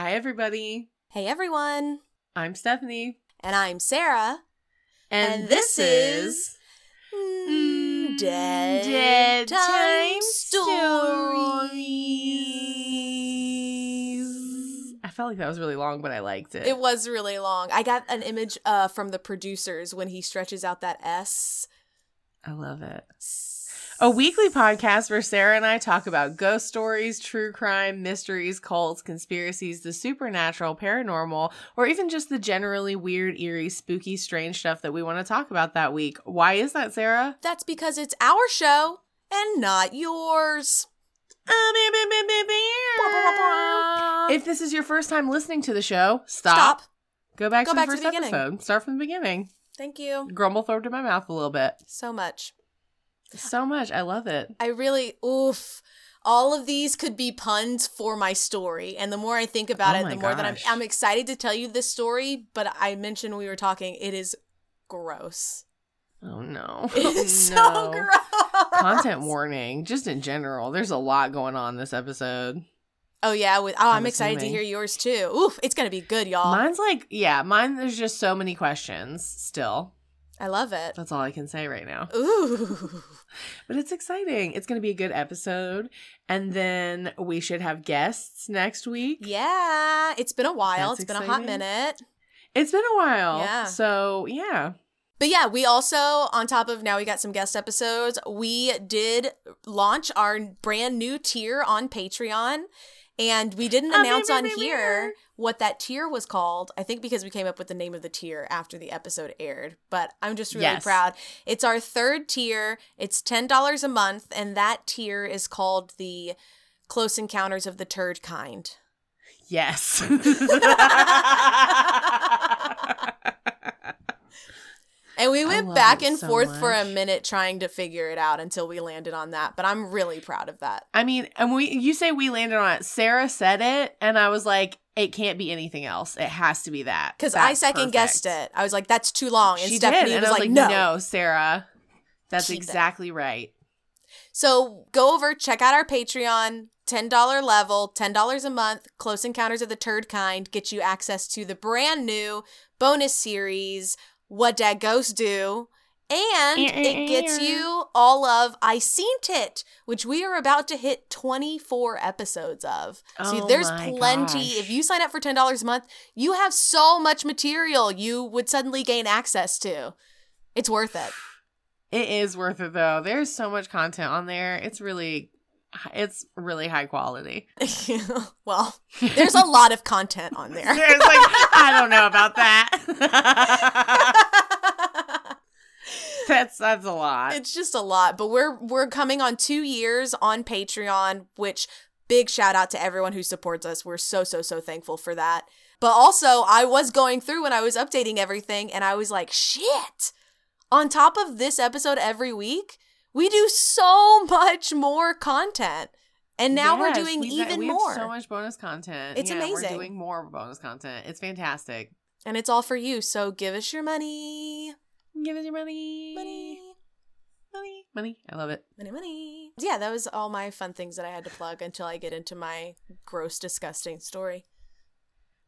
Hi, everybody. Hey everyone, I'm Stephanie. and I'm Sarah. And, And this, is. Mm, Dead, Dead Time Time Stories. I felt like that was really long, but I liked it. It was really long. I got an image uh, from the producers when he stretches out that S. I love it. A weekly podcast where Sarah and I talk about ghost stories, true crime, mysteries, cults, conspiracies, the supernatural, paranormal, or even just the generally weird, eerie, spooky, strange stuff that we want to talk about that week. Why is that, Sarah? That's because it's our show and not yours. If this is your first time listening to the show, stop. Stop. Go back Go to back the to first the beginning. episode. Start from the beginning. Thank you Grumble throw to my mouth a little bit. so much. So much. I love it. I really, oof. All of these could be puns for my story. And the more I think about Oh it, the more that I'm. I'm excited to tell you this story. But I mentioned we were talking, it is gross. Oh no. It Oh, no. so gross. Content warning. Just in general, there's a lot going on this episode. Oh, yeah. With, oh, I'm, I'm excited assuming. to hear yours too. Oof. It's going to be good, y'all. Mine's like, yeah, mine. There's just so many questions still. I love it. That's all I can say right now. Ooh. But it's exciting. It's going to be a good episode. And then we should have guests next week. Yeah. It's been a while. That's it's been a hot minute. It's been a while. Yeah. So, yeah. But yeah, we also, on top of now we got some guest episodes, we did launch our brand new tier on Patreon. And we didn't Ah, announce on here. What that tier was called. I think because we came up with the name of the tier after the episode aired. But I'm just really Yes. proud. It's our third tier. It's $10 a month. And that tier is called the Close Encounters of the Turd Kind. Yes. And we went back and so forth for a minute trying to figure it out until we landed on that. But I'm really proud of that. I mean, and we you say we landed on it. Sarah said it, and I was like, it can't be anything else. It has to be that. Because I second guessed it. I was like, that's too long. And She Stephanie did, and was, I was like, like, no. Sarah, that's exactly right. So go over, check out our Patreon, $10 level, $10 a month. Close Encounters of the Turd Kind get you access to the brand new bonus series, What Dad Ghosts Do. And it gets you all of I Seen It, which we are about to hit 24 episodes of. So Oh there's plenty. gosh. If you sign up for $10 a month, you have so much material you would suddenly gain access to. It's worth it. It is worth it though. There's so much content on there. It's really, it's really high quality. well, there's a lot of content on there. There's like, I don't know about that. that's a lot. it's just a lot, but we're we're coming on 2 years on Patreon, which big shout out to everyone who supports us. We're so so so thankful for that. But also, I was going through when I was updating everything and I was like, "Shit. On top of this episode every week, we do so much more content." And now we're doing we- even we more. So much bonus content. It's Yeah, amazing. We're doing more bonus content. It's fantastic. and it's all for you. So give us your money. Give us your money. Money. Money. Money. I love it. Money, money. Yeah, that was all my fun things that I had to plug until I get into my gross, disgusting story.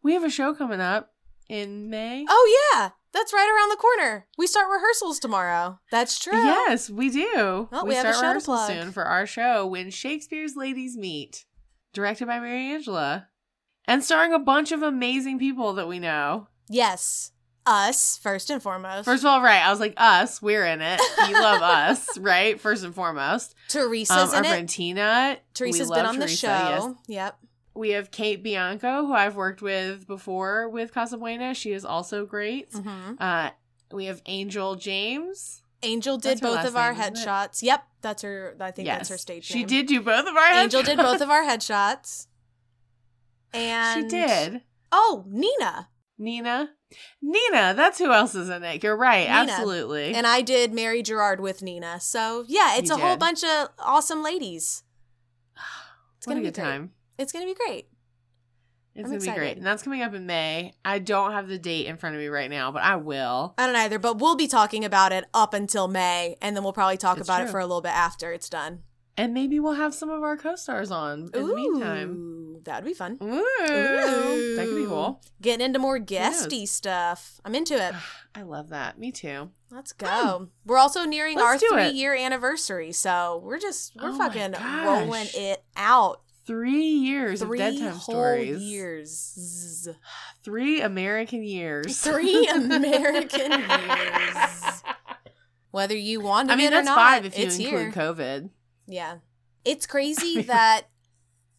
We have a show coming up in May. Oh, yeah. That's right around the corner. We start rehearsals tomorrow. That's true. Yes, we do. Well, we have a start show to rehearsal plug. soon for our show when Shakespeare's Ladies Meet, directed by Mary Angela, and starring a bunch of amazing people that we know. Yes. Us, first and foremost. First of all, right? I was like, us. We're in it. You love us, right? First and foremost. Teresa's Um, our in it. friend Tina. Teresa's been on the show. yes. Yep. We have Kate Bianco, who I've worked with before with Casabuena. She is also great. hmm Uh, we have Angel James. Angel did both of our name, headshots. Yep. That's her. I think yes, that's her stage She name. did do both of our Angel did both of our headshots. And she did. Oh, Nina. Nina. Nina, that's who else is in it. You're right. Nina. Absolutely. And I did Mary Gerard with Nina. So yeah, it's You a whole bunch of awesome ladies. It's what gonna a be good great. time. It's gonna be great. It's I'm gonna be great. And that's coming up in May. I don't have the date in front of me right now, but I will. I don't either, but we'll be talking about it up until May, and then we'll probably talk It's about it for a little bit after it's done. And maybe we'll have some of our co-stars on in the meantime. Ooh. That'd be fun. Ooh, that could be cool. Getting into more guesty stuff. I'm into it. Ah, I love that. Me too. Let's go. We're also nearing our do it. three year anniversary, so we're just we're Oh fucking rolling it out. Three years Three of dead time whole stories. years. Three American years. Three American years. Whether you wanted I mean, it or that's not, five if you it's include here. COVID. Yeah. It's crazy that,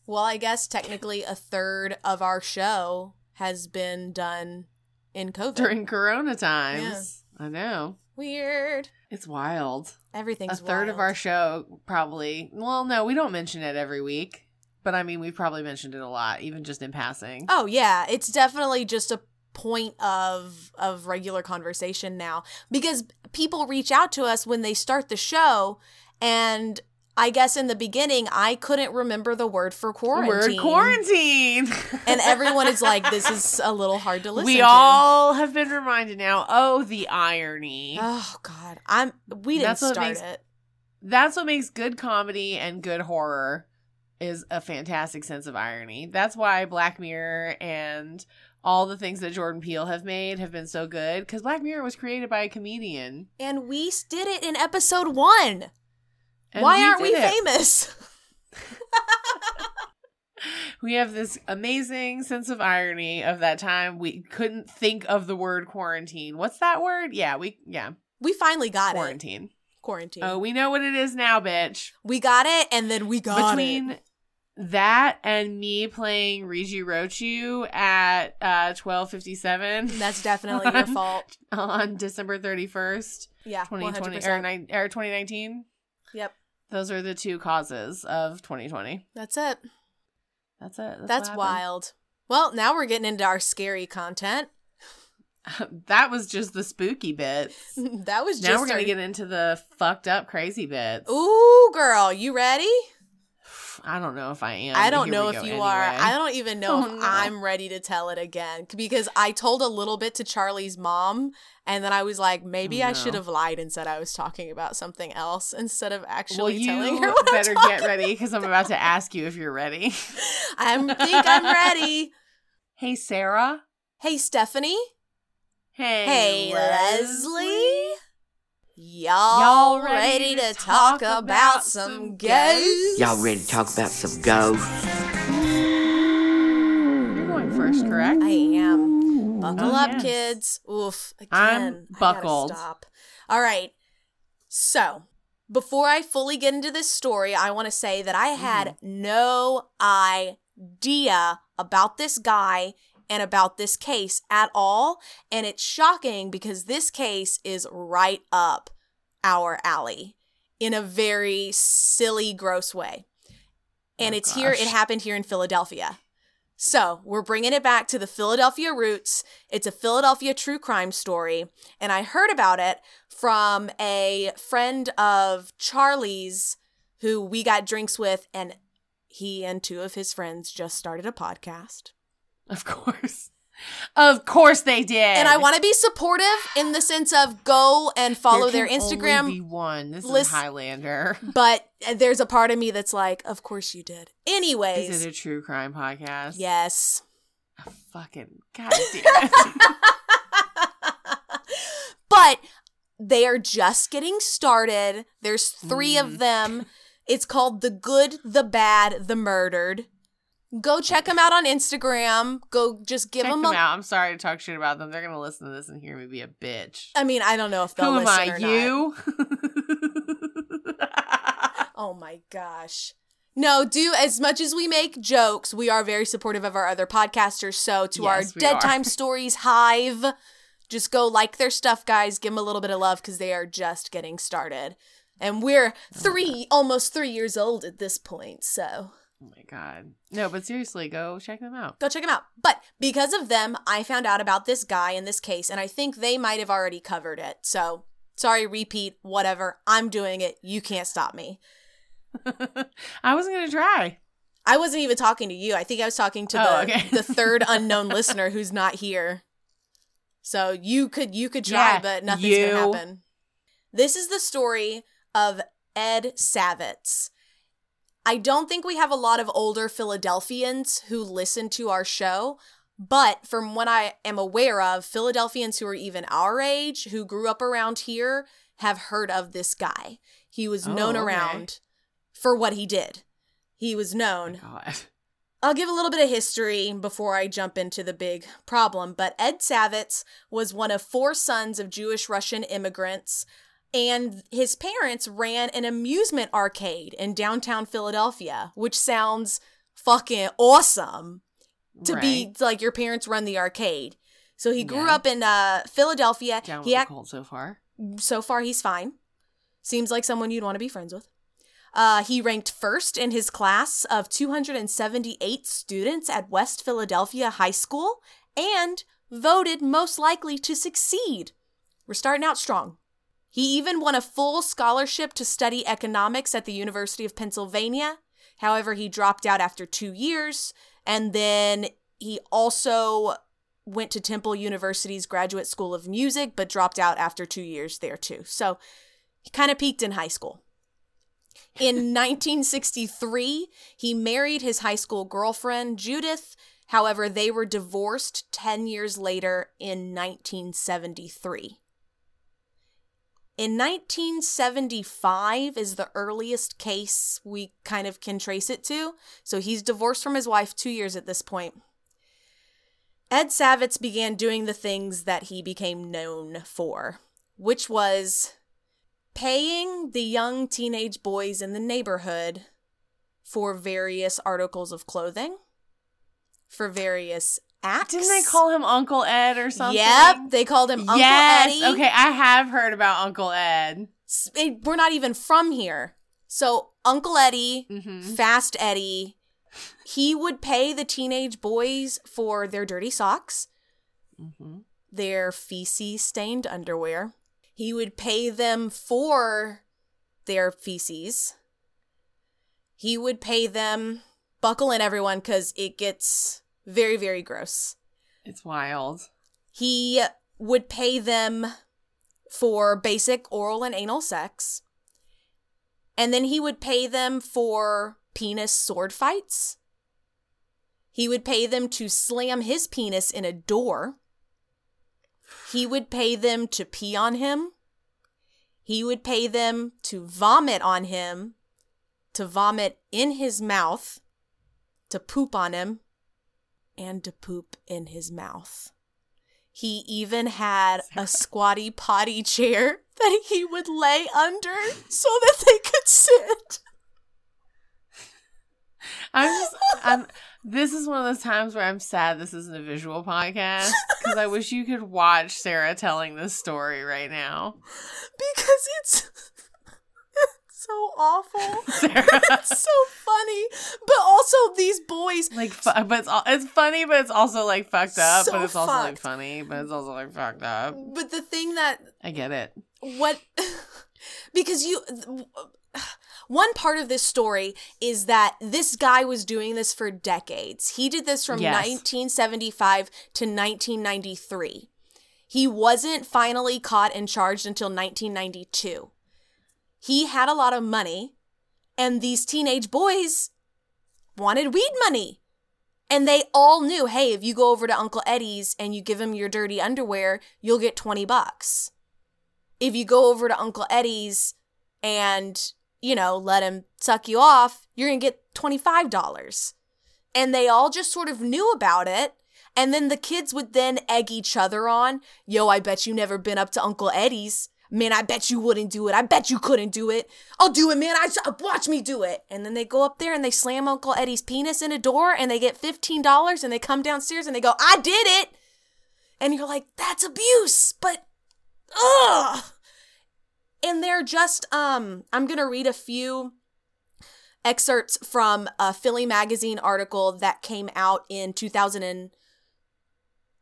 well, I guess technically a third of our show has been done in COVID. During Corona times. I know. Weird. It's wild. Everything's a third of our show probably well no we don't mention it every week but i mean we've probably mentioned it a lot even just in passing Oh yeah, it's definitely just a point of of regular conversation now because people reach out to us when they start the show and I guess in the beginning I couldn't remember the word for quarantine. word quarantine And everyone is like this is a little hard to listen to. we to. all have been reminded now oh the irony Oh god. I'm we didn't That's what start makes- it. that's what makes good comedy and good horror is a fantastic sense of irony that's why black mirror and all the things that jordan peele have made have been so good because black mirror was created by a comedian And we did it in episode 1. And Why aren't we it. famous? We have this amazing sense of irony of that time we couldn't think of the word quarantine. What's that word? Yeah, we yeah, We finally got it. quarantine. Quarantine. Oh, we know what it is now, bitch. we got it and then we got Between it. that and me playing Riji Rochu at uh 12:57 That's definitely your fault. on December 31st, Yeah, 2020 100%. or, or 2019. Yep. Those are the two causes of 2020. That's it. That's it. That's, That's, wild. Well, now we're getting into our scary content. that was just the spooky bits. that was just now we're gonna our- get into the fucked up crazy bits. Ooh, girl, you ready? I don't know if I am. I don't know if you are. I don't even know Oh, if no. I'm ready to tell it again because I told a little bit to Charlie's mom and then I was like, maybe Oh, I should have lied and said I was talking about something else instead of Well, actually you telling her what I'm better get ready because I'm about to ask you if you're ready. I think I'm ready. hey, Sarah. Hey, Stephanie. Hey, Hey, Leslie. Y'all, Y'all ready, to talk, about some ghosts? Y'all ready to talk about some ghosts? You're going first, correct? I am. Buckle Oh, up, yes. kids. Oof. Again, I'm buckled. stop. All right. So, before I fully get into this story, I want to say that I had Mm-hmm. no idea about this guy and about this case at all. And it's shocking because this case is right up our alley in a very silly, gross way. And Oh, it's here, it happened here in Philadelphia. So, we're bringing it back to the Philadelphia roots. It's a Philadelphia true crime story. And I heard about it from a friend of Charlie's who we got drinks with, and he and two of his friends just started a podcast. Of course. Of course they did. And I want to be supportive in the sense of go and follow their Instagram. one. This list- is Highlander. but there's a part of me that's like, of course you did. Anyways. Is it a true crime podcast? yes. Oh, fucking goddamn. but they are just getting started. There's 3 Mm. of them. It's called The Good, the Bad, the Murdered. Go check them out on Instagram. Go just give Check them, them a. out. I'm sorry to talk shit about them. They're gonna listen to this and hear me be a bitch. I mean, I don't know if they'll Who am I? You? Oh my gosh. No, do as much as we make jokes, we are very supportive of our other podcasters. So to our Yes, we Dead are. Time Stories Hive, just go like their stuff, guys. Give them a little bit of love because they are just getting started. And we're oh, three, almost three years old at this point. So oh my god. No, but seriously, go check them out. go check them out. But because of them, I found out about this guy in this case, and I think they might have already covered it. So sorry, repeat, whatever. I'm doing it. You can't stop me. I wasn't gonna try. I wasn't even talking to you. I think I was talking to Oh, the okay. the third unknown listener who's not here. So you could you could try, Yeah, but nothing's you. gonna happen. This is the story of Ed Savitz. I don't think we have a lot of older Philadelphians who listen to our show, but from what I am aware of, Philadelphians who are even our age, who grew up around here, have heard of this guy. He was Oh, known okay. around for what he did. He was known. I'll give a little bit of history before I jump into the big problem. But Ed Savitz was one of four sons of Jewish Russian immigrants, and his parents ran an amusement arcade in downtown Philadelphia, which sounds fucking awesome to be like your parents run the arcade. So he grew Yeah. up in uh, Philadelphia. down he cold so far. so far he's fine. Seems like someone you'd want to be friends with. Uh, he ranked first in his class of 278 students at West Philadelphia High School and voted most likely to succeed. We're starting out strong. He even won a full scholarship to study economics at the University of Pennsylvania. However, he dropped out after two years, and then he also went to Temple University's Graduate School of Music, but dropped out after two years there too. So he kind of peaked in high school. In 1963, he married his high school girlfriend, Judith. However, they were divorced 10 years later in 1973. In 1975 is the earliest case we kind of can trace it to. So he's divorced from his wife two years at this point. Ed Savitz began doing the things that he became known for, which was paying the young teenage boys in the neighborhood for various articles of clothing, for various acts. Didn't they call him Uncle Ed or something? Yep, they called him Uncle yes. Eddie. Okay, I have heard about Uncle Ed. It- we're not even from here. So Uncle Eddie, Mm-hmm. Fast Eddie, he would pay the teenage boys for their dirty socks, Mm-hmm. their feces stained underwear. He would pay them for their feces. He would pay them, buckle in everyone, because it gets very, very gross. It's wild. He would pay them for basic oral and anal sex. And then he would pay them for penis sword fights. He would pay them to slam his penis in a door. He would pay them to pee on him. He would pay them to vomit on him, to vomit in his mouth, to poop on him, and to poop in his mouth. He even had a squatty potty chair that he would lay under so that they could sit. I'm just I'm this is one of those times where I'm sad this isn't a visual podcast because I wish you could watch Sarah telling this story right now. because it's, it's so awful. It's so funny. But also these boys like fu- but it's it's funny but it's also like fucked up So but it's also like funny but it's also like fucked up. but the thing that I get it. what because you one part of this story is that this guy was doing this for decades. He did this from Yes. 1975 to 1993. He wasn't finally caught and charged until 1992. He had a lot of money, and these teenage boys wanted weed money. And they all knew, hey, if you go over to Uncle Eddie's and you give him your dirty underwear, you'll get 20 bucks. If you go over to Uncle Eddie's and, you know, let him suck you off, you're going to get $25. And they all just sort of knew about it. And then the kids would then egg each other on, yo, I bet you never been up to Uncle Eddie's. Man, I bet you wouldn't do it. I bet you couldn't do it. I'll do it, man. I watch me do it. And then they go up there and they slam Uncle Eddie's penis in a door and they get $15 and they come downstairs and they go, I did it. And you're like, that's abuse. But ugh. And they're just um I'm going to read a few excerpts from a Philly magazine article that came out in 2000 and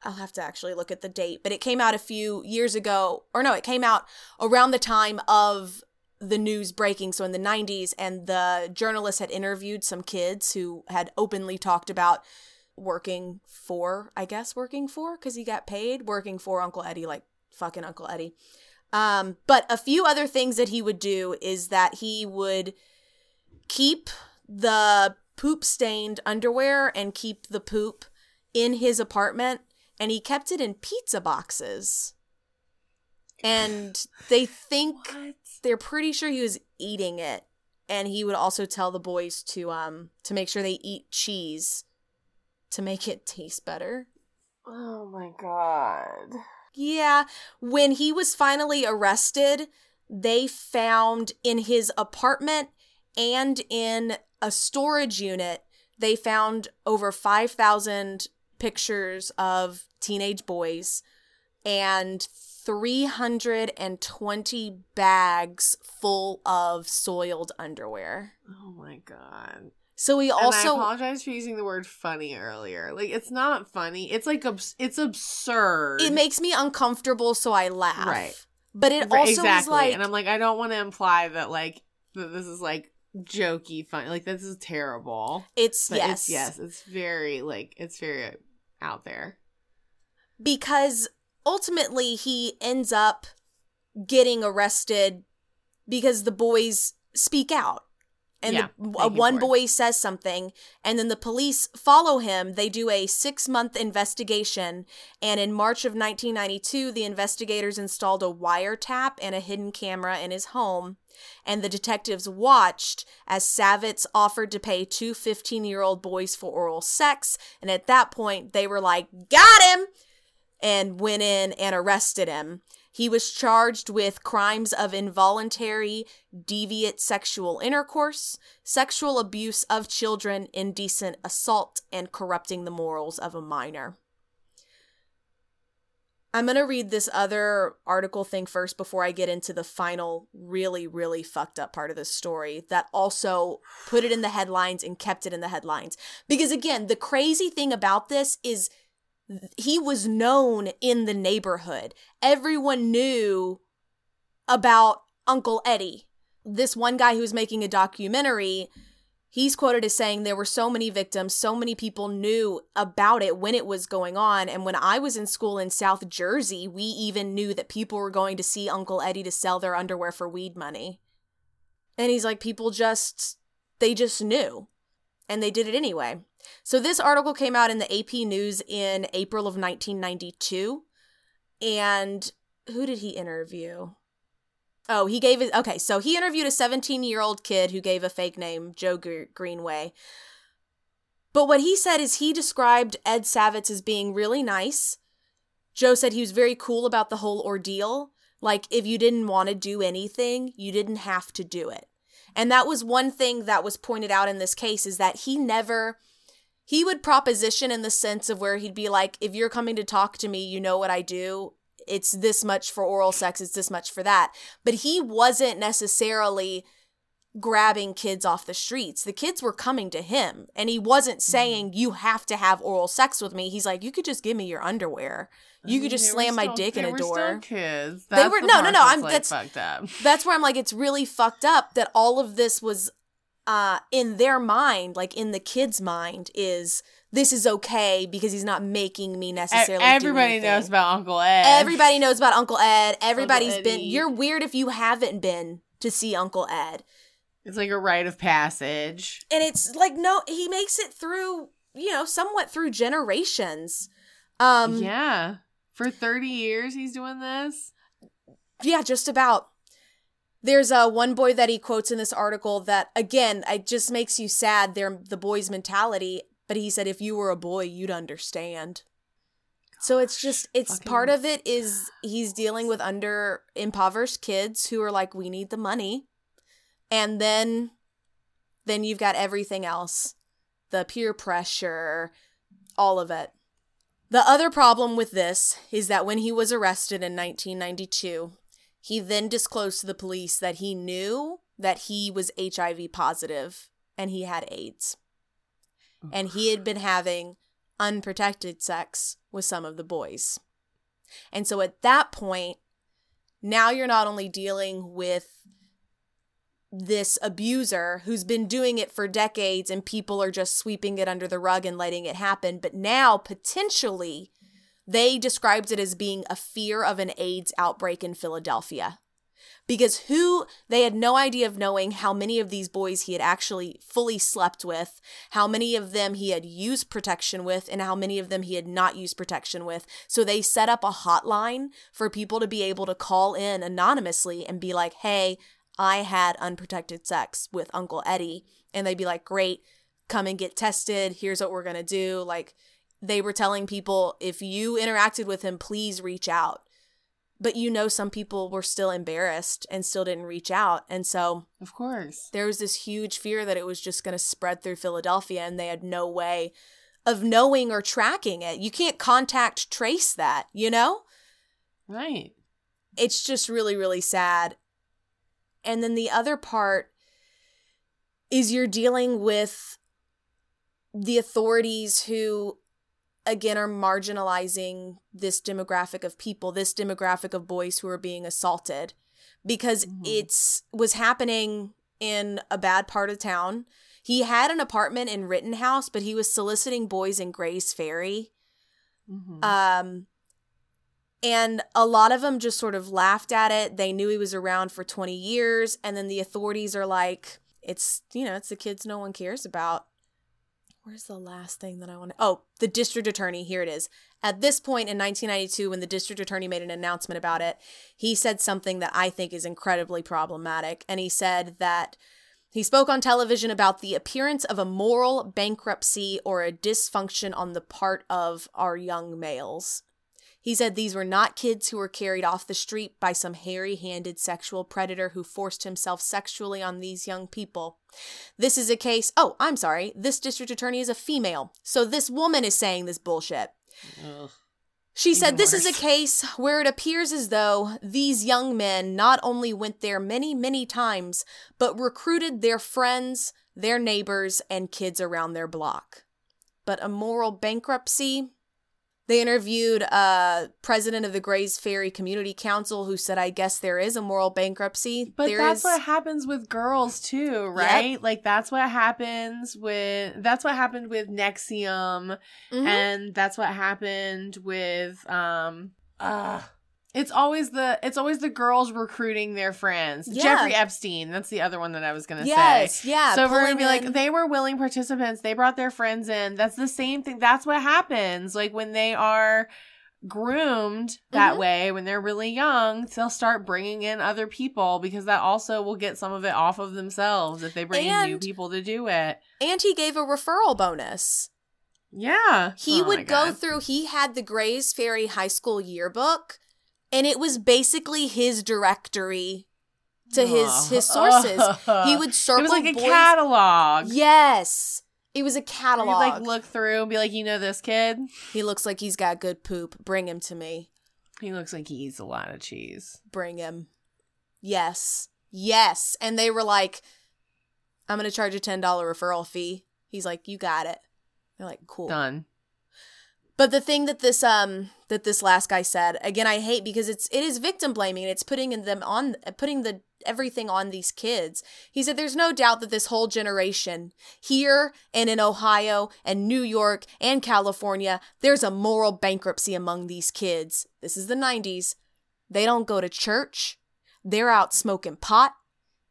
I'll have to actually look at the date, but it came out a few years ago or no, it came out around the time of the news breaking so in the 90s and the journalist had interviewed some kids who had openly talked about working for I guess working for cuz he got paid working for Uncle Eddie like fucking Uncle Eddie. Um, but a few other things that he would do is that he would keep the poop stained underwear and keep the poop in his apartment and he kept it in pizza boxes. And they think What? they're pretty sure he was eating it and he would also tell the boys to um to make sure they eat cheese to make it taste better. Oh my god. Yeah, when he was finally arrested, they found in his apartment and in a storage unit, they found over 5,000 pictures of teenage boys and 320 bags full of soiled underwear. Oh my god. So he and I also apologize for using the word funny earlier. Like it's not funny. It's like abs- it's absurd. it makes me uncomfortable so I laugh. Right. But it also exactly. is like and I'm like I don't want to imply that like that this is like jokey fun. Like this is terrible. it's But yes. it's yes, it's very like it's very out there. Because ultimately he ends up getting arrested because the boys speak out and Yeah, the, uh, one boy says something and then the police follow him they do a six month investigation and in march of 1992 the investigators installed a wiretap and a hidden camera in his home and the detectives watched as Savitz offered to pay two 15 year old boys for oral sex. And at that point, they were like, Got him! And went in and arrested him. He was charged with crimes of involuntary, deviant sexual intercourse, sexual abuse of children, indecent assault, and corrupting the morals of a minor. I'm going to read this other article thing first before I get into the final, really, really fucked up part of the story that also put it in the headlines and kept it in the headlines. Because again, the crazy thing about this is he was known in the neighborhood. Everyone knew about Uncle Eddie. This one guy who was making a documentary he's quoted as saying there were so many victims so many people knew about it when it was going on and when i was in school in south jersey we even knew that people were going to see uncle eddie to sell their underwear for weed money and he's like people just they just knew and they did it anyway so this article came out in the ap news in april of 1992 and who did he interview Oh, he gave it. Okay, so he interviewed a 17 year old kid who gave a fake name, Joe Gre- Greenway. But what he said is he described Ed Savitz as being really nice. Joe said he was very cool about the whole ordeal. Like, if you didn't want to do anything, you didn't have to do it. And that was one thing that was pointed out in this case is that he never. He would proposition in the sense of where he'd be like, if you're coming to talk to me, you know what I do it's this much for oral sex, it's this much for that. But he wasn't necessarily grabbing kids off the streets. The kids were coming to him, and he wasn't saying, You have to have oral sex with me. He's like, You could just give me your underwear. You could just They were slam my still- dick in a door. Kids. They That's were- the no, no, no, I'm- like, that's- fucked up. That's where I'm like, it's really fucked up that all of this was uh in their mind, like in the kid's mind, is this is okay because he's not making me necessarily. Everybody knows about Uncle Ed. Everybody knows about Uncle Ed. Everybody's been. You're weird if you haven't been to see Uncle Ed. It's like a rite of passage. And it's like no, he makes it through, you know, somewhat through generations. Um yeah. For 30 years he's doing this. Yeah, just about. There's a one boy that he quotes in this article that again, it just makes you sad their the boy's mentality, but he said if you were a boy, you'd understand. So it's just it's fucking- part of it is he's dealing with under impoverished kids who are like we need the money. And then then you've got everything else. The peer pressure, all of it. The other problem with this is that when he was arrested in 1992, he then disclosed to the police that he knew that he was HIV positive and he had AIDS. And he had been having unprotected sex with some of the boys. And so at that point, now you're not only dealing with this abuser who's been doing it for decades and people are just sweeping it under the rug and letting it happen, but now potentially they described it as being a fear of an AIDS outbreak in Philadelphia. because who they had no idea of knowing how many of these boys he had actually fully slept with, how many of them he had used protection with, and how many of them he had not used protection with. So they set up a hotline for people to be able to call in anonymously and be like, hey, I had unprotected sex with Uncle Eddie. And they'd be like, great, come and get tested. Here's what we're going to do. Like, they were telling people, if you interacted with him, please reach out but you know some people were still embarrassed and still didn't reach out and so of course there was this huge fear that it was just going to spread through philadelphia and they had no way of knowing or tracking it you can't contact trace that you know right it's just really really sad and then the other part is you're dealing with the authorities who again are marginalizing this demographic of people, this demographic of boys who are being assaulted because mm-hmm. it's was happening in a bad part of town. He had an apartment in Rittenhouse, but he was soliciting boys in Gray's Ferry. Mm-hmm. Um and a lot of them just sort of laughed at it. They knew he was around for 20 years and then the authorities are like it's, you know, it's the kids no one cares about. Where's the last thing that I want to? Oh, the district attorney. Here it is. At this point in 1992, when the district attorney made an announcement about it, he said something that I think is incredibly problematic. And he said that he spoke on television about the appearance of a moral bankruptcy or a dysfunction on the part of our young males. He said these were not kids who were carried off the street by some hairy handed sexual predator who forced himself sexually on these young people. This is a case, oh, I'm sorry, this district attorney is a female, so this woman is saying this bullshit. Ugh. She said this is a case where it appears as though these young men not only went there many, many times, but recruited their friends, their neighbors, and kids around their block. But a moral bankruptcy? They interviewed a president of the Grays Ferry Community Council who said, I guess there is a moral bankruptcy. But there that's is... what happens with girls too, right? Yep. Like that's what happens with that's what happened with NXIVM mm-hmm. and that's what happened with um uh it's always the it's always the girls recruiting their friends. Yeah. Jeffrey Epstein, that's the other one that I was gonna yes, say. Yeah, So we're gonna be in. like, they were willing participants. They brought their friends in. That's the same thing. That's what happens. Like when they are groomed that mm-hmm. way, when they're really young, they'll start bringing in other people because that also will get some of it off of themselves if they bring and, in new people to do it. And he gave a referral bonus. Yeah. He oh would go through. He had the Grays Ferry High School yearbook and it was basically his directory to his his sources. he would circle. It was like a catalog. Yes, it was a catalog. Like look through and be like, you know, this kid. He looks like he's got good poop. Bring him to me. He looks like he eats a lot of cheese. Bring him. Yes, yes. And they were like, "I'm gonna charge a ten dollar referral fee." He's like, "You got it." They're like, "Cool." Done. But the thing that this um that this last guy said, again, I hate because it's it is victim blaming. It's putting them on putting the everything on these kids. He said there's no doubt that this whole generation here and in Ohio and New York and California, there's a moral bankruptcy among these kids. This is the 90s. They don't go to church. They're out smoking pot.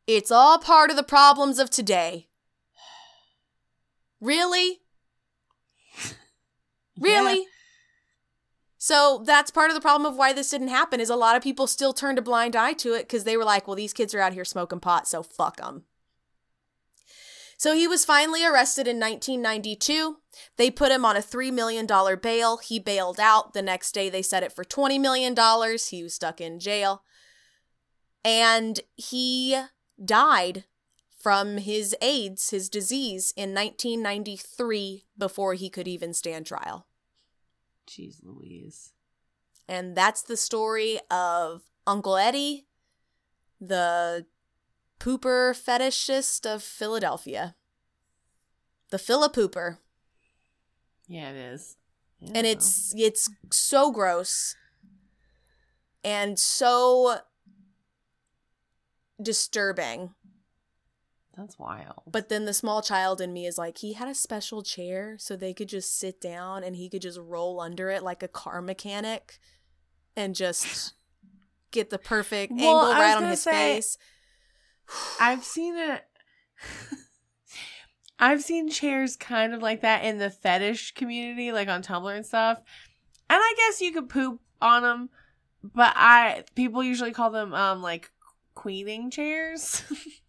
It's all part of the problems of today. Really? Really? Yeah. So that's part of the problem of why this didn't happen is a lot of people still turned a blind eye to it because they were like, well, these kids are out here smoking pot, so fuck them. So he was finally arrested in 1992. They put him on a $3 million bail. He bailed out. The next day, they set it for $20 million. He was stuck in jail. And he died from his AIDS, his disease, in 1993 before he could even stand trial. Jeez Louise. And that's the story of Uncle Eddie, the pooper fetishist of Philadelphia. The Philipooper. Yeah, it is. And it's it's so gross and so disturbing that's wild. But then the small child in me is like, he had a special chair so they could just sit down and he could just roll under it like a car mechanic and just get the perfect Well, angle right on his say- face. I've seen it. I've seen chairs kind of like that in the fetish community, like on Tumblr and stuff. And I guess you could poop on them, but I people usually call them um like queening chairs.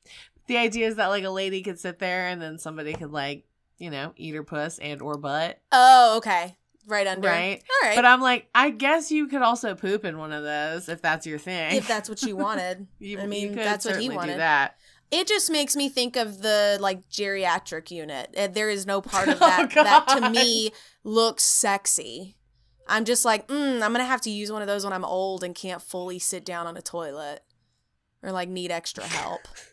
the idea is that like a lady could sit there and then somebody could like you know eat her puss and or butt, Oh, okay. Right under. right? All right. But I'm like, I guess you could also poop in one of those if that's your thing. if that's what you wanted. you, I mean, that's what he wanted. Do that. It just makes me think of the like geriatric unit. Uh, There is no part of Oh, that that to me looks sexy. I'm just like, mm, I'm gonna have to use one of those when I'm old and can't fully sit down on a toilet, or like need extra help.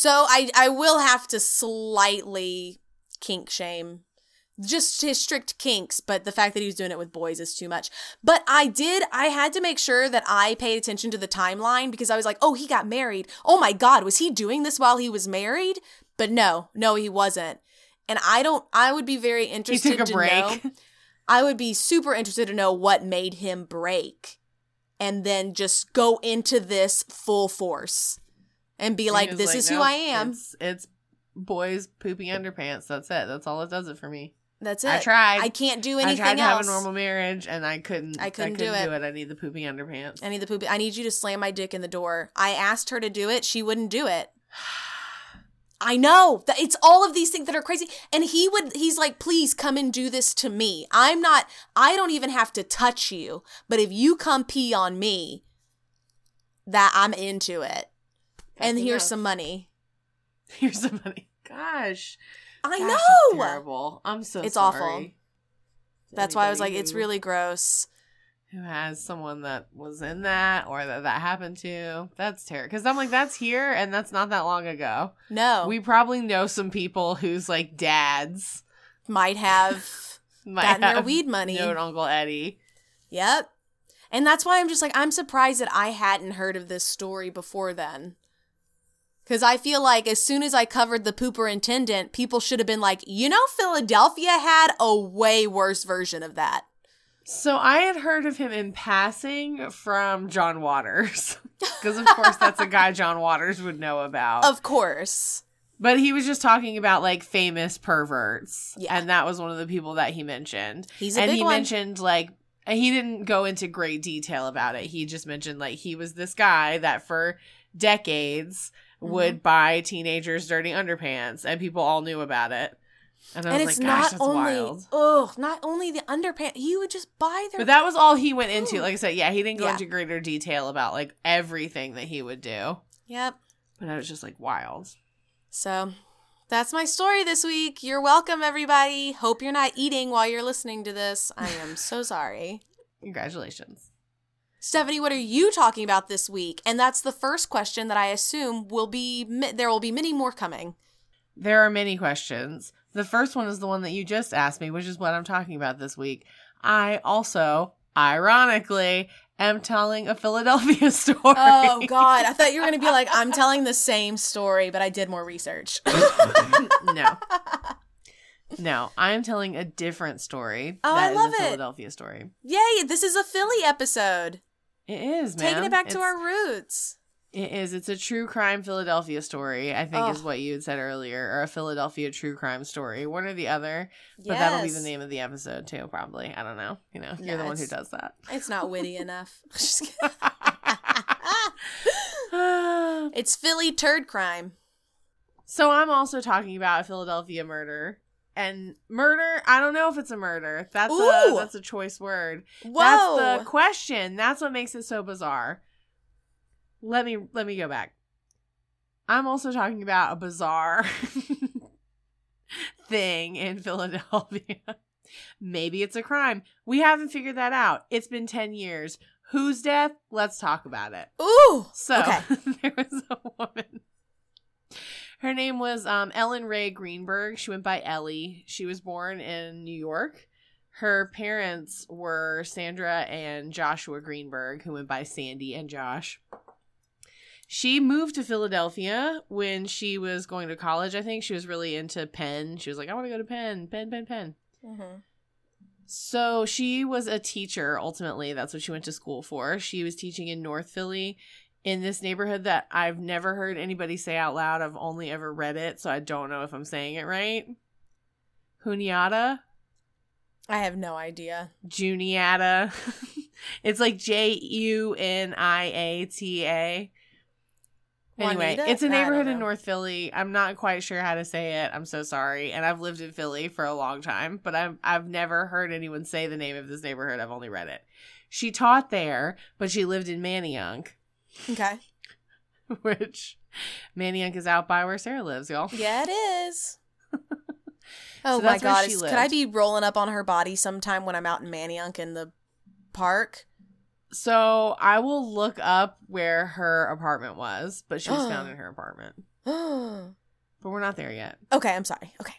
so I I will have to slightly kink shame, just his strict kinks, but the fact that he was doing it with boys is too much. But I did, I had to make sure that I paid attention to the timeline because I was like, oh, he got married. Oh my God, was he doing this while he was married? But no, no, he wasn't. And I don't, I would be very interested to break. know. I would be super interested to know what made him break and then just go into this full force and be And like, this like, is who I am. It's, it's boys pooping underpants. That's it. That's all it does it for me. That's it. I tried. I can't do anything I tried to else. have a normal marriage and I couldn't. I couldn't do it. I need the pooping underpants. I need the poopy. I need you to slam my dick in the door. I asked her to do it. She wouldn't do it. I know that it's all of these things that are crazy. And he would, he's like, please come and do this to me. I'm not, I don't even have to touch you. But if you come pee on me, that I'm into it. And here's enough. some money. Here's some money. Gosh, I Gosh, know. terrible. I'm so. It's sorry awful. That's why I was like, it's really gross. who has someone that was in that or that that happened to. That's terrible. Because I'm like, that's here and that's not that long ago. No. We probably know some people whose like dads might have might gotten their weed money. known Uncle Eddie. Yep. And that's why I'm just like, I'm surprised that I hadn't heard of this story before then. Because I feel like as soon as I covered the pooperintendent, people should have been like, you know, Philadelphia had a way worse version of that. So I had heard of him in passing from John Waters. Because of course that's a guy John Waters would know about. Of course. But he was just talking about like famous perverts. Yeah. And that was one of the people that he mentioned. He's a and big he one. mentioned like he didn't go into great detail about it. He just mentioned like he was this guy that for decades Mm-hmm. would buy teenagers dirty underpants and people all knew about it. And I and was it's like, gosh, not that's only, oh, not only the underpants. He would just buy their. But that was all he went into. Like I said, yeah, he didn't go Yeah. into greater detail about like everything that he would do. yep. But I was just like wild. So that's my story this week. You're welcome, everybody. Hope you're not eating while you're listening to this. I am so sorry. Congratulations. Stephanie, what are you talking about this week? And that's the first question that I assume will be, there will be many more coming. There are many questions. The first one is the one that you just asked me, which is what I'm talking about this week. I also, ironically, am telling a Philadelphia story. Oh, God. I thought you were going to be like, I'm telling the same story, but I did more research. no. No, I am telling a different story. Oh, I That is love a it. Philadelphia story. Yay, this is a Philly episode. It is, man. Taking it back to our roots. It is. It's a true crime Philadelphia story, I think is what you had said earlier, or a Philadelphia true crime story. One or the other. But that'll be the name of the episode too, probably. I don't know. You know, you're the one who does that. It's not witty enough. It's Philly turd crime. so I'm also talking about a Philadelphia murder. And murder, I don't know if it's a murder. That's a that's a choice word. Whoa. That's the question. That's what makes it so bizarre. Let me let me go back. I'm also talking about a bizarre thing in Philadelphia. Maybe it's a crime. We haven't figured that out. It's been 10 years. Whose death? Let's talk about it. Ooh. So Okay. there was a woman. Her name was um, Ellen Rae Greenberg. She went by Ellie. She was born in New York. Her parents were Sandra and Joshua Greenberg, who went by Sandy and Josh. She moved to Philadelphia when she was going to college. I think she was really into Penn. She was like, I want to go to Penn, Penn, Penn, Penn. Mm-hmm. So she was a teacher ultimately. That's what she went to school for. She was teaching in North Philly in this neighborhood that I've never heard anybody say out loud. I've only ever read it, so I don't know if I'm saying it right. Juniata? I have no idea. Juniata. it's like J U N I A T A. Anyway, Juanita? it's a neighborhood in. North Philly. I'm not quite sure how to say it. I'm so sorry. And I've lived in Philly for a long time, but I've I've never heard anyone say the name of this neighborhood. I've only read it. She taught there, but she lived in Manayunk, Okay. which Manayunk is out by where Sarah lives, y'all. Yeah, it is. oh So my god, she could I be rolling up on her body sometime when I'm out in Manayunk in the park? So I will look up where her apartment was, but she was found in her apartment. But we're not there yet. Okay, I'm sorry. Okay.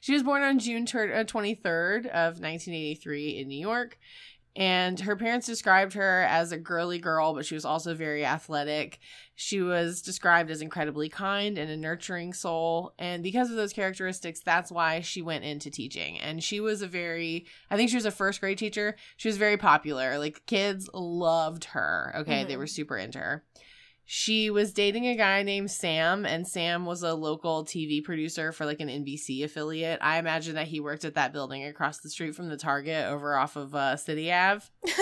She was born on June uh, 23rd of 1983 in New York. And her parents described her as a girly girl, but she was also very athletic. She was described as incredibly kind and a nurturing soul. And because of those characteristics, that's why she went into teaching. And she was a very, I think she was a first grade teacher. She was very popular. Like kids loved her. Okay. They Mhm. were super into her. She was dating a guy named Sam, and Sam was a local TV producer for like an NBC affiliate. I imagine that he worked at that building across the street from the Target over off of uh, City Ave.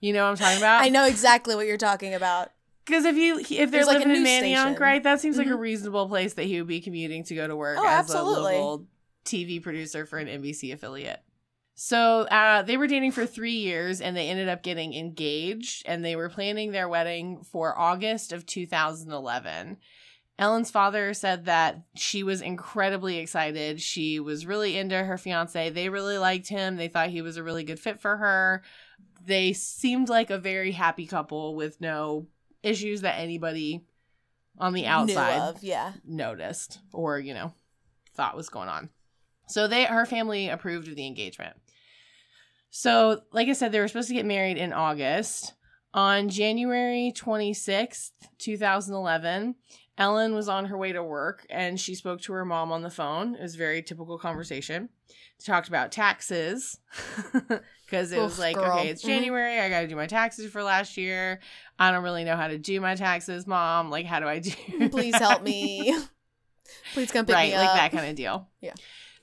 You know what I'm talking about? I know exactly what you're talking about. Because if you if they're There's, like, a living in news Manayunk, station. right, that seems like a Mhm. reasonable place that he would be commuting to go to work Oh, as absolutely. a local TV producer for an NBC affiliate. So uh, they were dating for three years, and they ended up getting engaged, and they were planning their wedding for August of 2011. Ellen's father said that she was incredibly excited. She was really into her fiance. They really liked him. They thought he was a really good fit for her. They seemed like a very happy couple with no issues that anybody on the outside of, yeah. noticed or you know thought was going on so they her family approved of the engagement so like i said they were supposed to get married in august on january 26th 2011 ellen was on her way to work and she spoke to her mom on the phone it was a very typical conversation they talked about taxes because it was like girl. okay it's Mhm. january i gotta do my taxes for last year i don't really know how to do my taxes mom like how do i do Please help me. Please come pick right, me like that kind of deal. Yeah.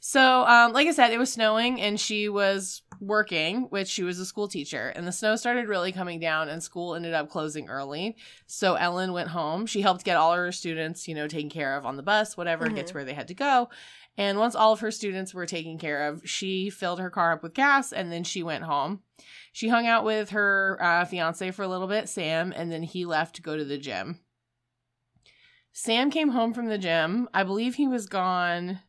So, um, like I said, it was snowing and she was working, which she was a school teacher, and the snow started really coming down, and school ended up closing early. So Ellen went home. She helped get all her students, you know, taken care of on the bus, whatever, get Mhm. to where they had to go. And once all of her students were taken care of, she filled her car up with gas and then she went home. She hung out with her uh, fiance for a little bit, Sam, and then he left to go to the gym. Sam came home from the gym. I believe he was gone.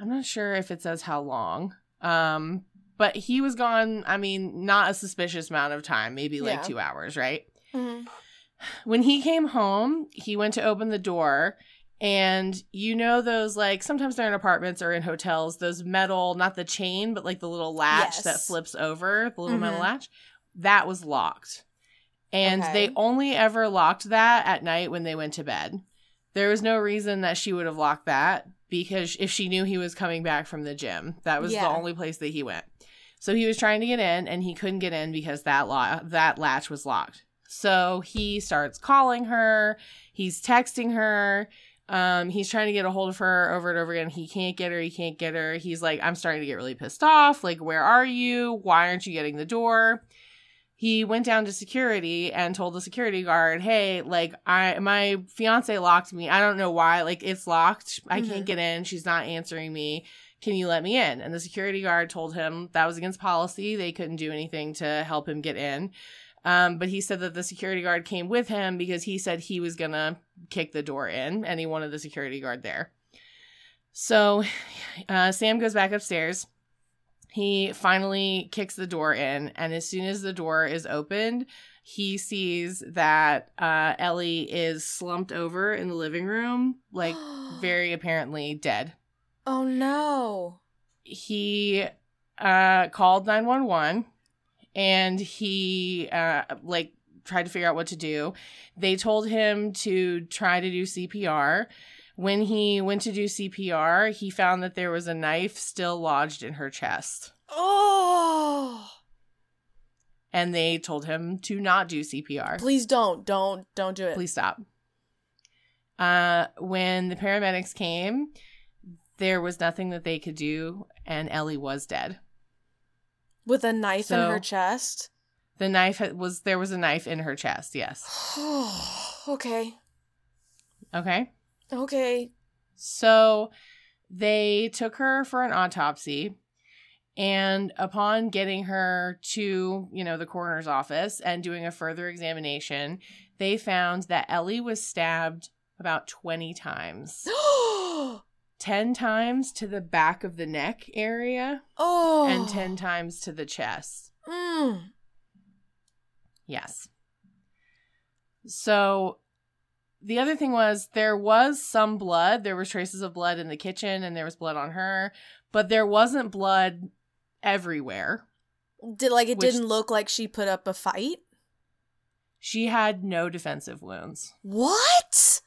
I'm not sure if it says how long. Um, but he was gone, I mean, not a suspicious amount of time, maybe like Yeah. two hours, right? Mhm. When he came home, he went to open the door. And you know those like sometimes they're in apartments or in hotels, those metal, not the chain, but like the little latch that flips over, the little metal Mhm. latch, that was locked. And Okay. they only ever locked that at night when they went to bed. There was no reason that she would have locked that because if she knew he was coming back from the gym, that was Yeah. the only place that he went. So he was trying to get in and he couldn't get in because that lo- that latch was locked. So he starts calling her, he's texting her, um, he's trying to get a hold of her over and over again. He can't get her, he can't get her. He's like, I'm starting to get really pissed off. Like, where are you? Why aren't you getting the door? He went down to security and told the security guard, "Hey, like I my fiance locked me. I don't know why. Like it's locked. I can't Mhm. get in. She's not answering me. Can you let me in?" And the security guard told him that was against policy. They couldn't do anything to help him get in. Um, but he said that the security guard came with him because he said he was gonna kick the door in, and he wanted the security guard there. So, uh, Sam goes back upstairs he finally kicks the door in and as soon as the door is opened he sees that uh, ellie is slumped over in the living room like very apparently dead. Oh no. he uh, called 911 and he uh, like tried to figure out what to do. They told him to try to do cpr When he went to do CPR, he found that there was a knife still lodged in her chest. Oh. And they told him to not do CPR. Please don't. Don't don't do it. Please stop. Uh, when the paramedics came, there was nothing that they could do, and Ellie was dead. With a knife in her chest. The knife was there was a knife in her chest. Yes. okay. Okay. Okay. So they took her for an autopsy. And upon getting her to, you know, the coroner's office and doing a further examination, they found that Ellie was stabbed about 20 times. 10 times to the back of the neck area oh. and 10 times to the chest. Mm. Yes. So the other thing was there was some blood. There was traces of blood in the kitchen and there was blood on her, but there wasn't blood everywhere. Did like it Which- didn't look like she put up a fight? She had no defensive wounds. What?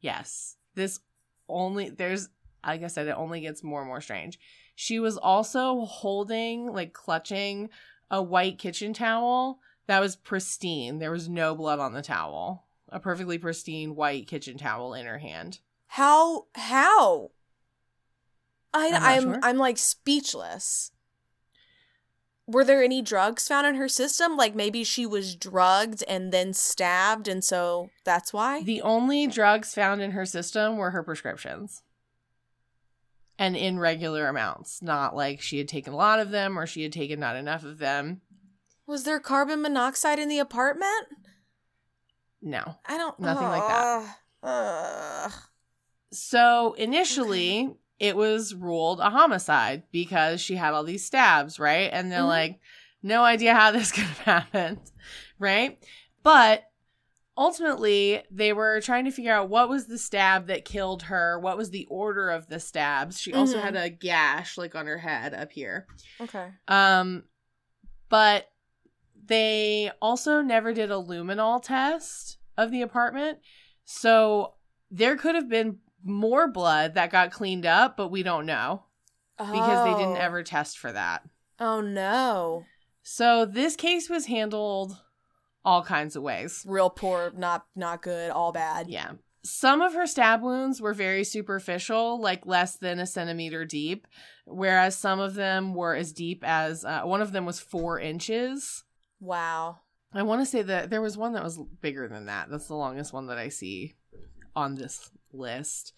Yes. This only there's like I said it only gets more and more strange. She was also holding like clutching a white kitchen towel that was pristine. There was no blood on the towel. A perfectly pristine white kitchen towel in her hand. How how? I I'm I'm sure. I'm like speechless. Were there any drugs found in her system? Like maybe she was drugged and then stabbed and so that's why? The only drugs found in her system were her prescriptions. And in regular amounts, not like she had taken a lot of them or she had taken not enough of them. was there carbon monoxide in the apartment? No. I don't Nothing like that. Ugh. So initially, it was ruled a homicide because she had all these stabs, right? And they're Mhm. like, no idea how this could have happened, right? But ultimately, they were trying to figure out what was the stab that killed her, what was the order of the stabs. She also Mhm. had a gash like on her head up here. Okay. Um, but they also never did a luminol test of the apartment. So there could have been more blood that got cleaned up, but we don't know because they didn't Oh. ever test for that. Oh no. So this case was handled all kinds of ways. Real poor, not not good, all bad. Yeah. Some of her stab wounds were very superficial, like less than a centimeter deep, whereas some of them were as deep as uh, one of them was four inches. Wow. I want to say that there was one that was bigger than that. That's the longest one that I see on this list.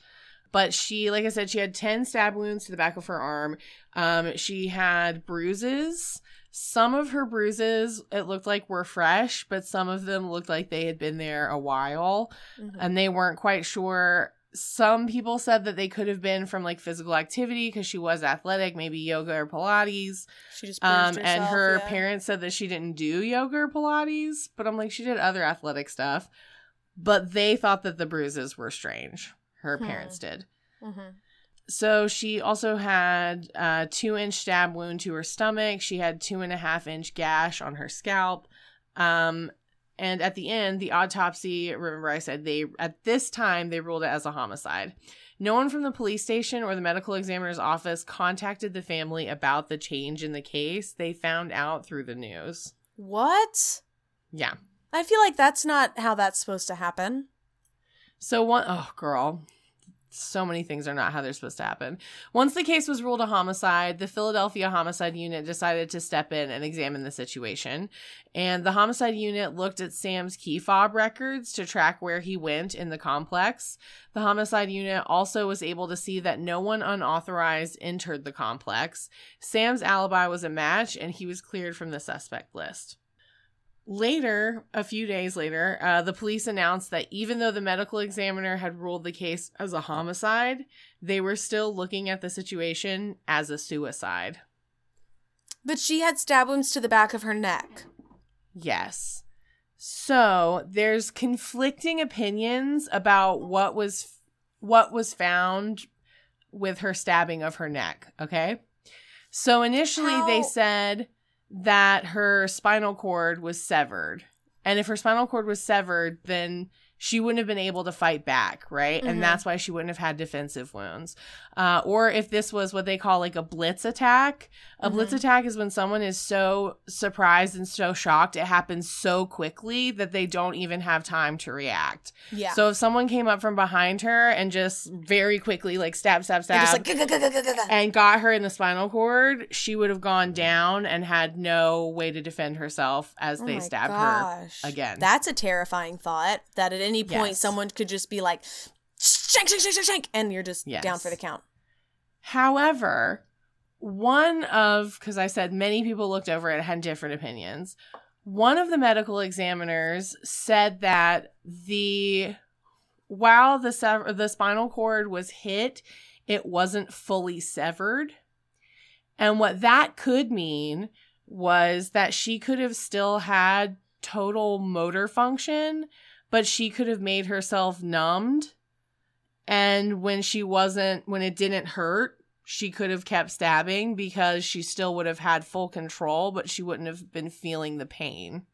But she, like I said, she had 10 stab wounds to the back of her arm. Um, she had bruises. Some of her bruises, it looked like were fresh, but some of them looked like they had been there a while Mhm. and they weren't quite sure. Some people said that they could have been from like physical activity because she was athletic, maybe yoga or Pilates. She just Um, bruised and her yeah. parents said that she didn't do yoga or Pilates, but I'm like, she did other athletic stuff. But they thought that the bruises were strange. Her Hmm. parents did. Mhm. So she also had a two inch stab wound to her stomach. She had two and a half inch gash on her scalp. Um, and at the end, the autopsy, remember I said they, at this time, they ruled it as a homicide. No one from the police station or the medical examiner's office contacted the family about the change in the case. They found out through the news. What? Yeah. I feel like that's not how that's supposed to happen. So one, oh girl, so many things are not how they're supposed to happen. Once the case was ruled a homicide, the Philadelphia Homicide Unit decided to step in and examine the situation. And the homicide unit looked at Sam's key fob records to track where he went in the complex. The homicide unit also was able to see that no one unauthorized entered the complex. Sam's alibi was a match, and he was cleared from the suspect list. Later, a few days later, uh, the police announced that even though the medical examiner had ruled the case as a homicide, they were still looking at the situation as a suicide. But she had stab wounds to the back of her neck. Yes. So there's conflicting opinions about what was what was found with her stabbing of her neck. Okay. So initially they said that her spinal cord was severed. And if her spinal cord was severed, then she wouldn't have been able to fight back, right? Mhm. And that's why she wouldn't have had defensive wounds. Uh, or if this was what they call like a blitz attack, a blitz Mhm. attack is when someone is so surprised and so shocked, it happens so quickly that they don't even have time to react. Yeah. So if someone came up from behind her and just very quickly like stab, stab, stab, and got her in the spinal cord, she would have gone down and had no way to defend herself as Oh they my stabbed her again. That's a terrifying thought that at any point someone could just be like, shank, shank, shank, shank, and you're just down for the count. However, one of, because I said many people looked over it and had different opinions. One of the medical examiners said that the while the sever- the spinal cord was hit, it wasn't fully severed. And what that could mean was that she could have still had total motor function, but she could have made herself numbed. And when she wasn't, when it didn't hurt, she could have kept stabbing because she still would have had full control, but she wouldn't have been feeling the pain.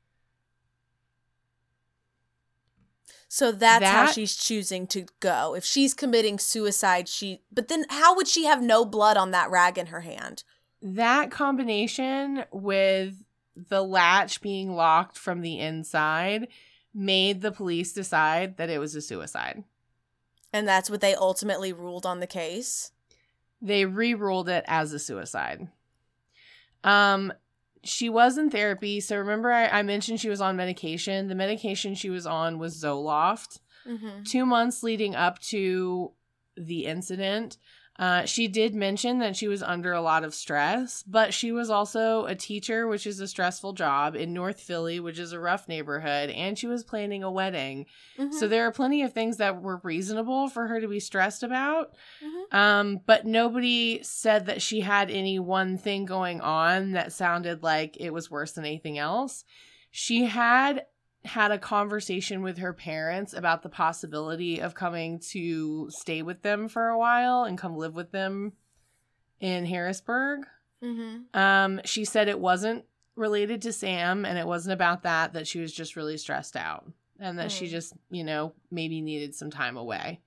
So that's how she's choosing to go. If she's committing suicide, she. But then how would she have no blood on that rag in her hand? That combination with the latch being locked from the inside made the police decide that it was a suicide. And that's what they ultimately ruled on the case. They re-ruled it as a suicide. Um, she was in therapy. So remember, I, I mentioned she was on medication. The medication she was on was Zoloft. Mm-hmm. Two months leading up to the incident, uh, she did mention that she was under a lot of stress, but she was also a teacher, which is a stressful job in North Philly, which is a rough neighborhood, and she was planning a wedding. Mm-hmm. So there are plenty of things that were reasonable for her to be stressed about. Mhm. Um, but nobody said that she had any one thing going on that sounded like it was worse than anything else. She had had a conversation with her parents about the possibility of coming to stay with them for a while and come live with them in Harrisburg. Mm-hmm. Um, she said it wasn't related to Sam and it wasn't about that, that she was just really stressed out and that she Mm. just, you know, maybe needed some time away.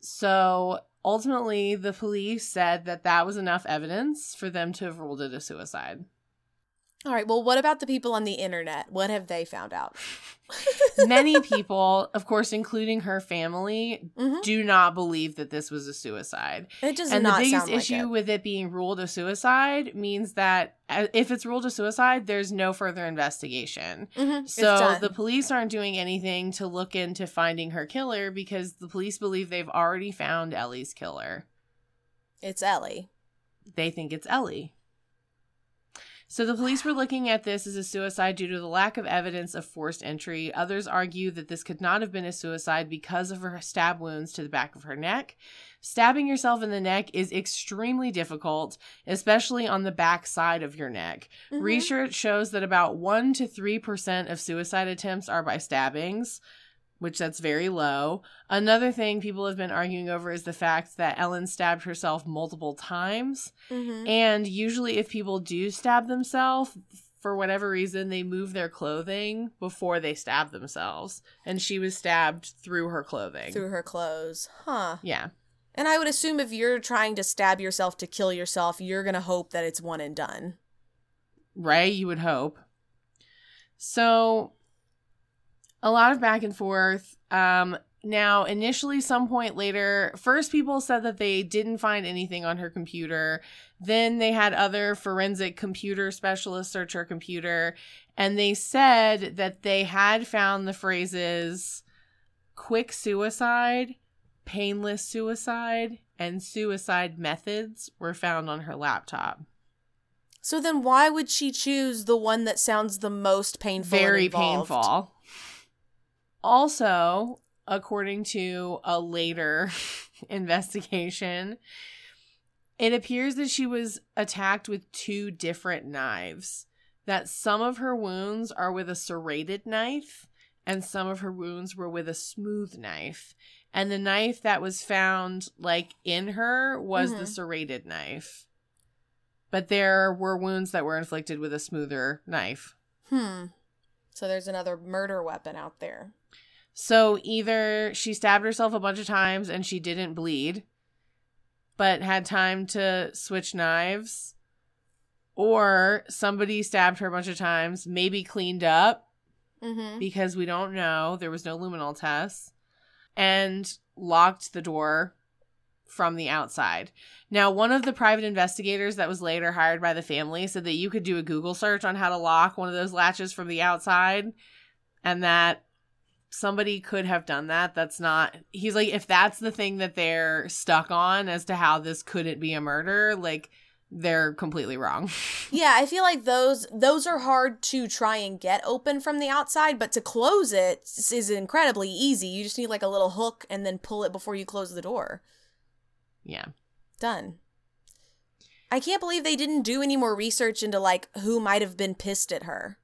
So ultimately, the police said that that was enough evidence for them to have ruled it a suicide. All right. Well, what about the people on the internet? What have they found out? Many people, of course, including her family, Mhm. do not believe that this was a suicide. It does and the biggest like issue it. with it being ruled a suicide means that uh, if it's ruled a suicide, there's no further investigation. Mhm. So the police aren't doing anything to look into finding her killer because the police believe they've already found Ellie's killer. it's Ellie. They think it's Ellie. So the police were looking at this as a suicide due to the lack of evidence of forced entry. Others argue that this could not have been a suicide because of her stab wounds to the back of her neck. Stabbing yourself in the neck is extremely difficult, especially on the back side of your neck. Mhm. Research shows that about 1 to 3% of suicide attempts are by stabbings, which that's very low. Another thing people have been arguing over is the fact that Ellen stabbed herself multiple times. Mhm. And usually if people do stab themselves, for whatever reason, they move their clothing before they stab themselves. And she was stabbed through her clothing. Through her clothes. Huh. yeah. And I would assume if you're trying to stab yourself to kill yourself, you're going to hope that it's one and done. right? You would hope. So, a lot of back and forth. Um, now, initially, some point later, first people said that they didn't find anything on her computer. Then they had other forensic computer specialists search her computer, and they said that they had found the phrases quick suicide, painless suicide, and suicide methods were found on her laptop. So then why would she choose the one that sounds the most painful? very painful. Also, according to a later investigation, it appears that she was attacked with two different knives. That some of her wounds are with a serrated knife, and some of her wounds were with a smooth knife. And the knife that was found, like in her, was the Mhm. serrated knife. But there were wounds that were inflicted with a smoother knife. Hmm. So there's another murder weapon out there. So either she stabbed herself a bunch of times and she didn't bleed, but had time to switch knives, or somebody stabbed her a bunch of times, maybe cleaned up Mm-hmm. because we don't know. There was no luminol test, and locked the door from the outside. Now, one of the private investigators that was later hired by the family said that you could do a Google search on how to lock one of those latches from the outside, and that somebody could have done that. That's not, he's like, if that's the thing that they're stuck on as to how this couldn't be a murder, like, they're completely wrong. Yeah, I feel like those those are hard to try and get open from the outside, but to close it is incredibly easy. You just need like a little hook and then pull it before you close the door. yeah. Done. I can't believe they didn't do any more research into like who might have been pissed at her.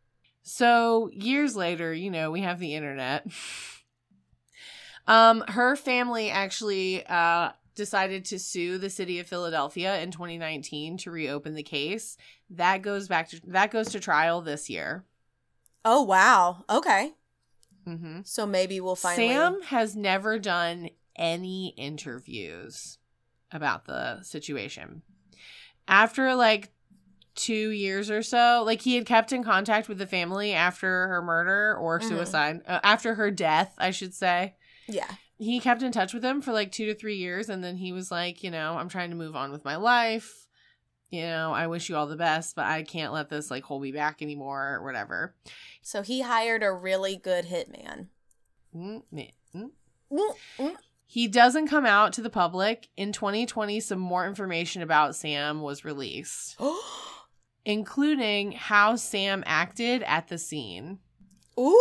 So years later, you know, we have the internet. um, her family actually uh decided to sue the city of Philadelphia in 2019 to reopen the case. That goes back to that goes to trial this year. Oh wow. Okay. Mm-hmm. So maybe we'll finally Sam has never done any interviews about the situation. After like two years or so, like he had kept in contact with the family after her murder or Mhm. suicide, uh, after her death, I should say. Yeah. He kept in touch with them for like two to three years, and then he was like, you know, I'm trying to move on with my life. You know, I wish you all the best, but I can't let this like hold me back anymore or whatever. So he hired a really good hitman. Mm, mm, mm. Mm, mm. He doesn't come out to the public. In 2020, some more information about Sam was released, including how Sam acted at the scene. Ooh.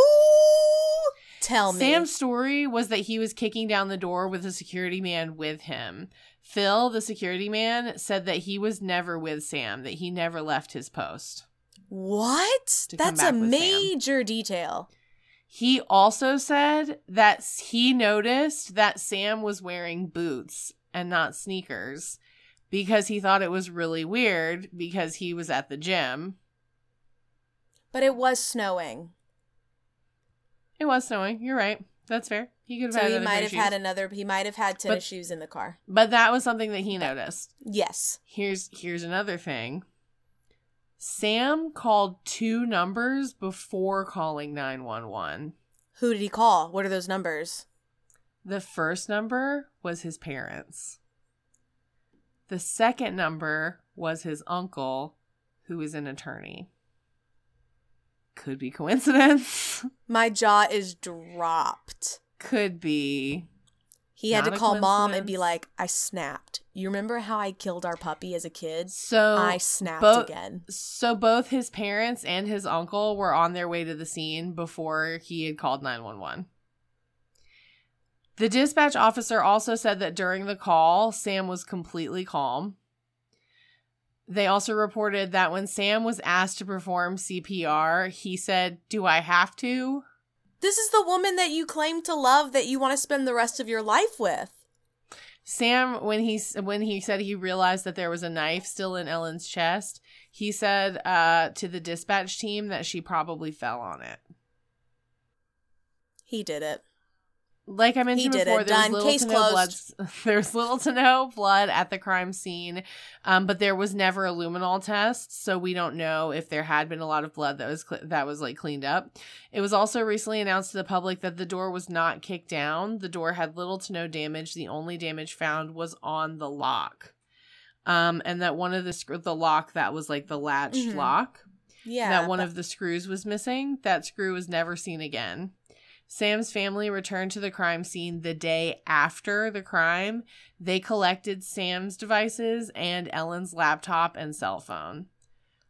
Tell me. Sam's story was that he was kicking down the door with a security man with him. Phil, the security man, said that he was never with Sam, that he never left his post. What? That's a major detail. He also said that he noticed that Sam was wearing boots and not sneakers because he thought it was really weird because he was at the gym. But it was snowing. It was snowing. You're right. That's fair. He could have So had he might have of had another he might have had tennis But- shoes in the car. But that was something that he noticed. Yes. Here's here's another thing. Sam called two numbers before calling 911. Who did he call? What are those numbers? The first number was his parents. The second number was his uncle, who is an attorney. Could be coincidence. My jaw is dropped. Could be. He had Not to call mom and be like, I snapped. You remember how I killed our puppy as a kid? So I snapped bo- again. So both his parents and his uncle were on their way to the scene before he had called 911. The dispatch officer also said that during the call, Sam was completely calm. They also reported that when Sam was asked to perform CPR, he said, Do I have to? This is the woman that you claim to love that you want to spend the rest of your life with. Sam, when he when he said he realized that there was a knife still in Ellen's chest, he said uh, to the dispatch team that she probably fell on it. He did it. Like I mentioned before, it. there was Done. little Case to no blood. closed. There was little to no blood at the crime scene, um, but there was never a luminol test, so we don't know if there had been a lot of blood that was cle that was like cleaned up. It was also recently announced to the public that the door was not kicked down. The door had little to no damage. The only damage found was on the lock, um, and that one of the screw the lock that was like the latched Mhm. lock Yeah. that one but- of the screws was missing. That screw was never seen again. Sam's family returned to the crime scene the day after the crime. They collected Sam's devices and Ellen's laptop and cell phone.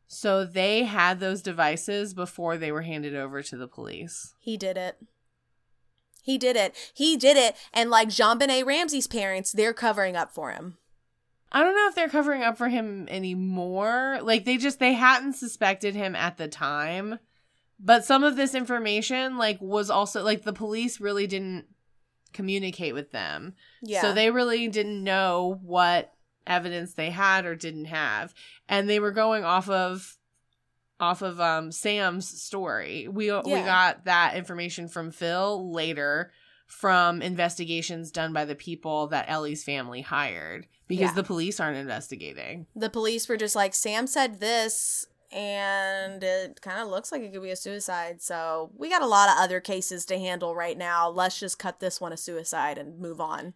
So they had those devices before they were handed over to the police. He did it. He did it. He did it. And like JonBenét Ramsey's parents, they're covering up for him. I don't know if they're covering up for him anymore. Like they just they hadn't suspected him at the time. But some of this information like was also like the police really didn't communicate with them. Yeah. So they really didn't know what evidence they had or didn't have. And they were going off of off of um Sam's story. We we got that information from Phil later from investigations done by the people that Ellie's family hired because Yeah. the police aren't investigating. The police were just like, Sam said this, and it kind of looks like it could be a suicide. So we got a lot of other cases to handle right now. Let's just cut this one a suicide and move on.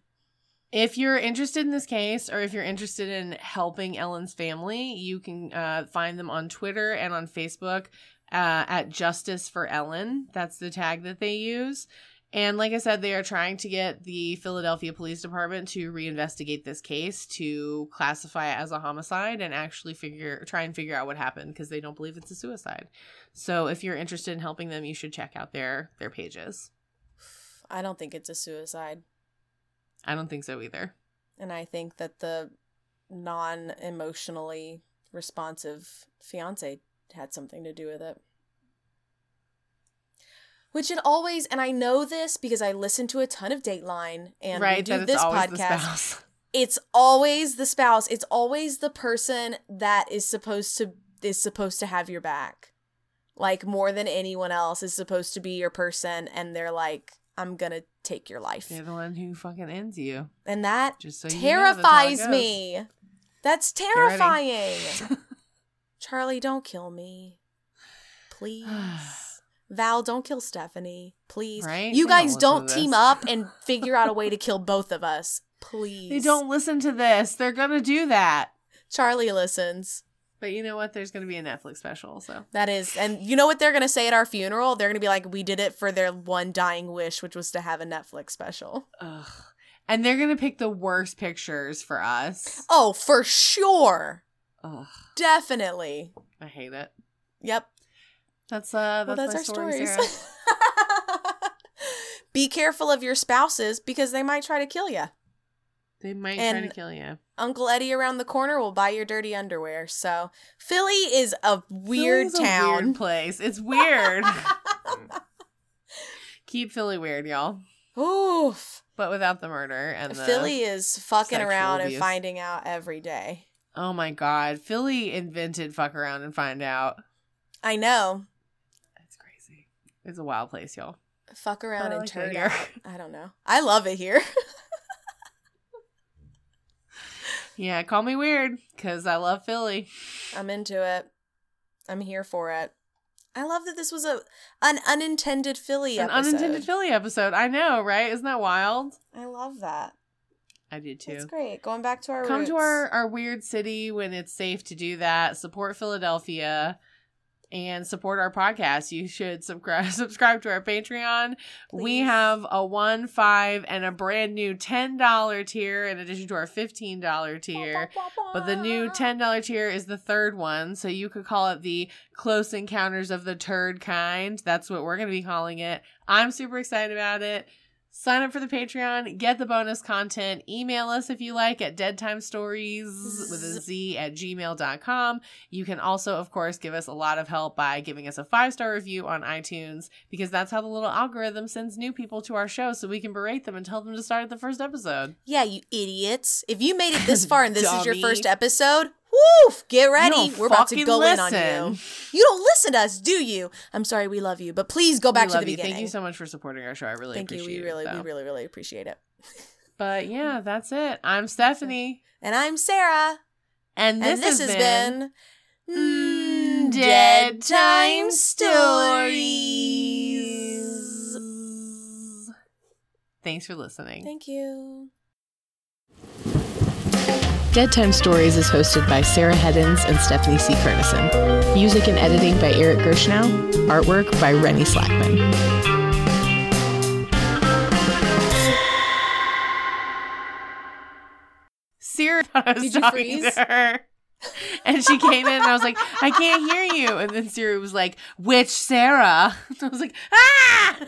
If you're interested in this case, or if you're interested in helping Ellen's family, you can uh, find them on Twitter and on Facebook uh, at Justice for Ellen. That's the tag that they use. And like I said, they are trying to get the Philadelphia Police Department to reinvestigate this case to classify it as a homicide and actually figure try and figure out what happened because they don't believe it's a suicide. So if you're interested in helping them, you should check out their their pages. I don't think it's a suicide. I don't think so either. And I think that the non emotionally responsive fiance had something to do with it. Which it always, and I know this because I listen to a ton of Dateline and right, do this podcast. It's always the spouse. It's always the person that is supposed to is supposed to have your back. Like more than anyone else is supposed to be your person and they're like, I'm gonna take your life. They're the one who fucking ends you. And that Just so you know, that's terrifies me. That's terrifying. Charlie, don't kill me. Please. Val, don't kill Stephanie. Please. Right? You They don't guys don't team up and figure out a way to kill both of us. Please. They don't listen to this. They're gonna do that. Charlie listens. But you know what? There's gonna be a Netflix special, so That is, and you know what they're gonna say at our funeral? They're gonna be like, "We did it for their one dying wish, which was to have a Netflix special." Ugh. And they're gonna pick the worst pictures for us. Oh, for sure, Ugh. definitely. I hate it. Yep. That's uh Well, that's, that's my our story, stories. Be careful of your spouses because they might try to kill you. They might try to kill you. Uncle Eddie around the corner will buy your dirty underwear. So Philly is a weird Philly's a town. weird place. It's weird. Keep Philly weird, y'all. Oof. But without the murder and the Philly is fucking around and finding out every day. Oh my god. Philly invented fuck around and find out. I know. It's a wild place, y'all. Fuck around and like turn out. I don't know. I love it here. Yeah, call me weird because I love Philly. I'm into it. I'm here for it. I love that this was a an unintended Philly An episode. unintended Philly episode. I know, right? Isn't that wild? I love that. I do too. It's great. Going back to our Come roots. to our, our weird city when it's safe to do that. Support Philadelphia and support our podcast. You should subscribe subscribe to our Patreon. We have a one, five, and a brand new ten dollar tier in addition to our fifteen dollar tier. But the new $10 tier is the third one, so you could call it the Close Encounters of the Turd kind. That's what we're going to be calling it. I'm super excited about it. Sign up for the Patreon, get the bonus content. Email us if you like at deadtimestories with a Z at gmail.com. You can also, of course, give us a lot of help by giving us a five star review on iTunes because that's how the little algorithm sends new people to our show so we can berate them and tell them to start at the first episode. Yeah, you idiots. If you made it this far and this is your first episode, woof, get ready. We're about to go in on you. You don't listen to us, do you? I'm sorry, we love you, but please go back to the you. beginning. Thank you so much for supporting our show. I really Thank you. We really, it. we really, really appreciate it. But yeah, that's it. I'm Stephanie, And I'm Sarah. and this, and this has, has been, been, Mm, Dead Time Stories. Thanks for listening. Thank you. Dead Time Stories is hosted by Sarah Heddens and Stephanie C. Kernison. Music and editing by Eric Gershnow. Artwork by Rennie Slackman. Sarah I was Did you talking freeze? to her. And she came in and I was like, I can't hear you. And then Siri was like, which Sarah? I was like, ah!